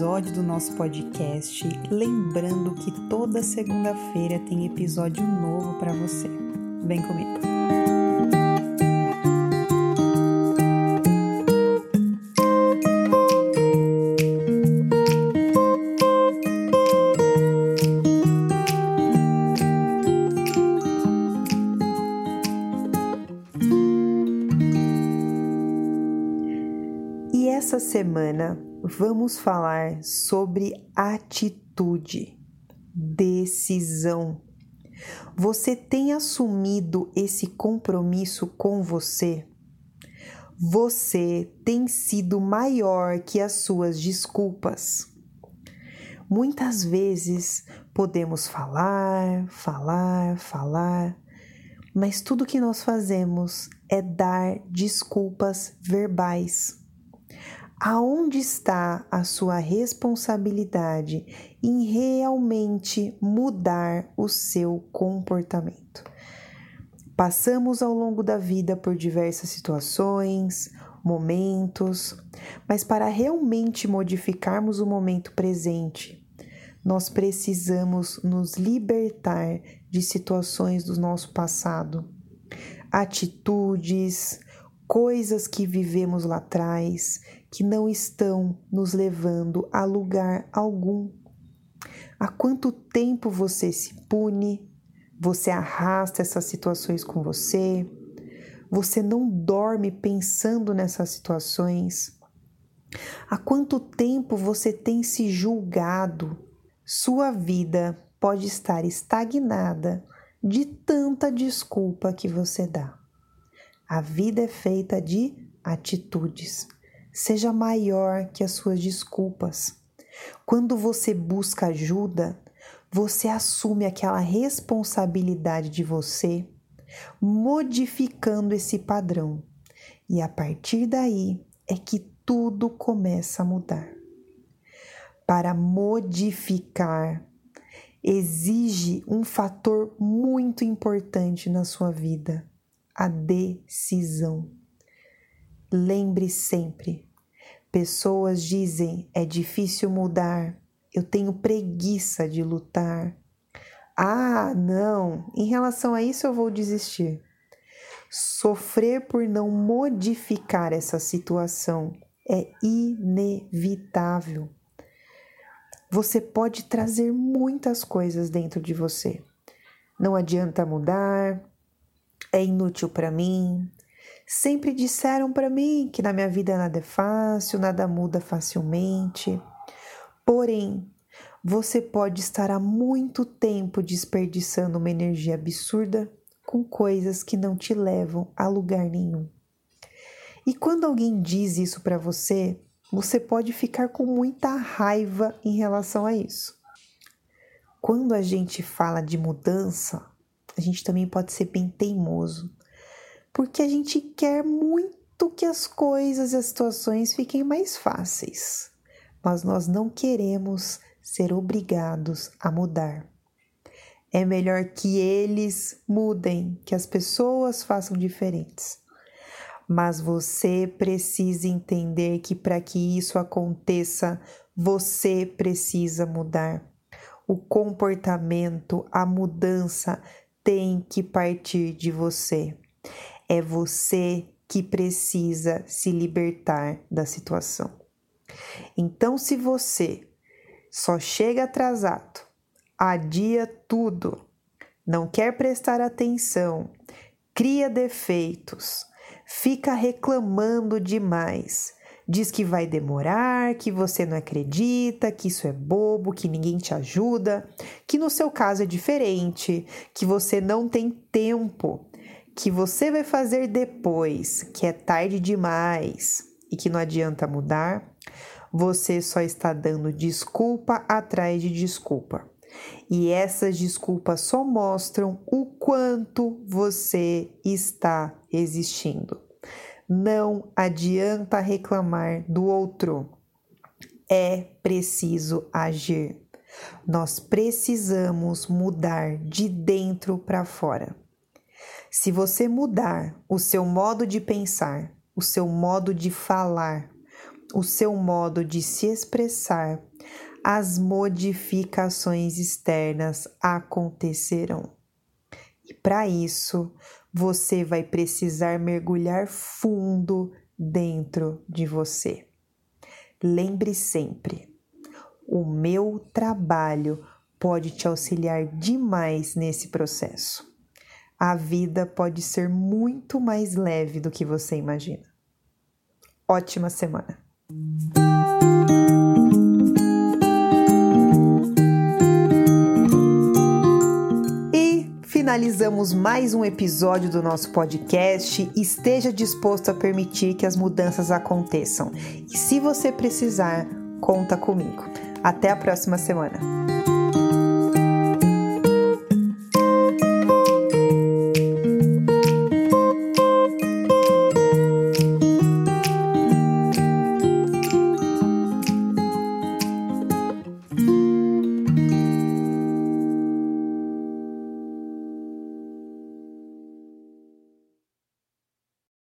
episódio do nosso podcast. Lembrando que toda segunda-feira tem episódio novo para você. Vem comigo. E essa semana vamos falar sobre atitude, decisão. Você tem assumido esse compromisso com você? Você tem sido maior que as suas desculpas. Muitas vezes podemos falar, falar, falar, mas tudo que nós fazemos é dar desculpas verbais. Aonde está a sua responsabilidade em realmente mudar o seu comportamento? Passamos ao longo da vida por diversas situações, momentos, mas para realmente modificarmos o momento presente, nós precisamos nos libertar de situações do nosso passado, atitudes, coisas que vivemos lá atrás que não estão nos levando a lugar algum. Há quanto tempo você se pune, você arrasta essas situações com você, você não dorme pensando nessas situações. Há quanto tempo você tem se julgado? Sua vida pode estar estagnada de tanta desculpa que você dá. A vida é feita de atitudes seja maior que as suas desculpas. Quando você busca ajuda, você assume aquela responsabilidade de você, modificando esse padrão. E a partir daí é que tudo começa a mudar. Para modificar, exige um fator muito importante na sua vida: a decisão. Lembre sempre: pessoas dizem é difícil mudar, eu tenho preguiça de lutar. Ah, não, em relação a isso eu vou desistir. Sofrer por não modificar essa situação é inevitável. Você pode trazer muitas coisas dentro de você. Não adianta mudar, é inútil para mim, Sempre disseram para mim que na minha vida nada é fácil, nada muda facilmente. Porém, você pode estar há muito tempo desperdiçando uma energia absurda com coisas que não te levam a lugar nenhum. E quando alguém diz isso para você, você pode ficar com muita raiva em relação a isso. Quando a gente fala de mudança, a gente também pode ser bem teimoso porque a gente quer muito que as coisas e as situações fiquem mais fáceis, mas nós não queremos ser obrigados a mudar. É melhor que eles mudem, que as pessoas façam diferentes. Mas você precisa entender que para que isso aconteça, você precisa mudar. O comportamento, a mudança tem que partir de você. É você que precisa se libertar da situação. Então, se você só chega atrasado, adia tudo, não quer prestar atenção, cria defeitos, fica reclamando demais, diz que vai demorar, que você não acredita, que isso é bobo, que ninguém te ajuda, que no seu caso é diferente, que você não tem tempo que você vai fazer depois, que é tarde demais e que não adianta mudar, você só está dando desculpa atrás de desculpa. E essas desculpas só mostram o quanto você está existindo. Não adianta reclamar do outro. É preciso agir. Nós precisamos mudar de dentro para fora. Se você mudar o seu modo de pensar, o seu modo de falar, o seu modo de se expressar, as modificações externas acontecerão. E para isso, você vai precisar mergulhar fundo dentro de você. Lembre sempre: o meu trabalho pode te auxiliar demais nesse processo. A vida pode ser muito mais leve do que você imagina. Ótima semana! Finalizamos mais um episódio do nosso podcast. Esteja disposto a permitir que as mudanças aconteçam. E se você precisar, conta comigo. Até a próxima semana.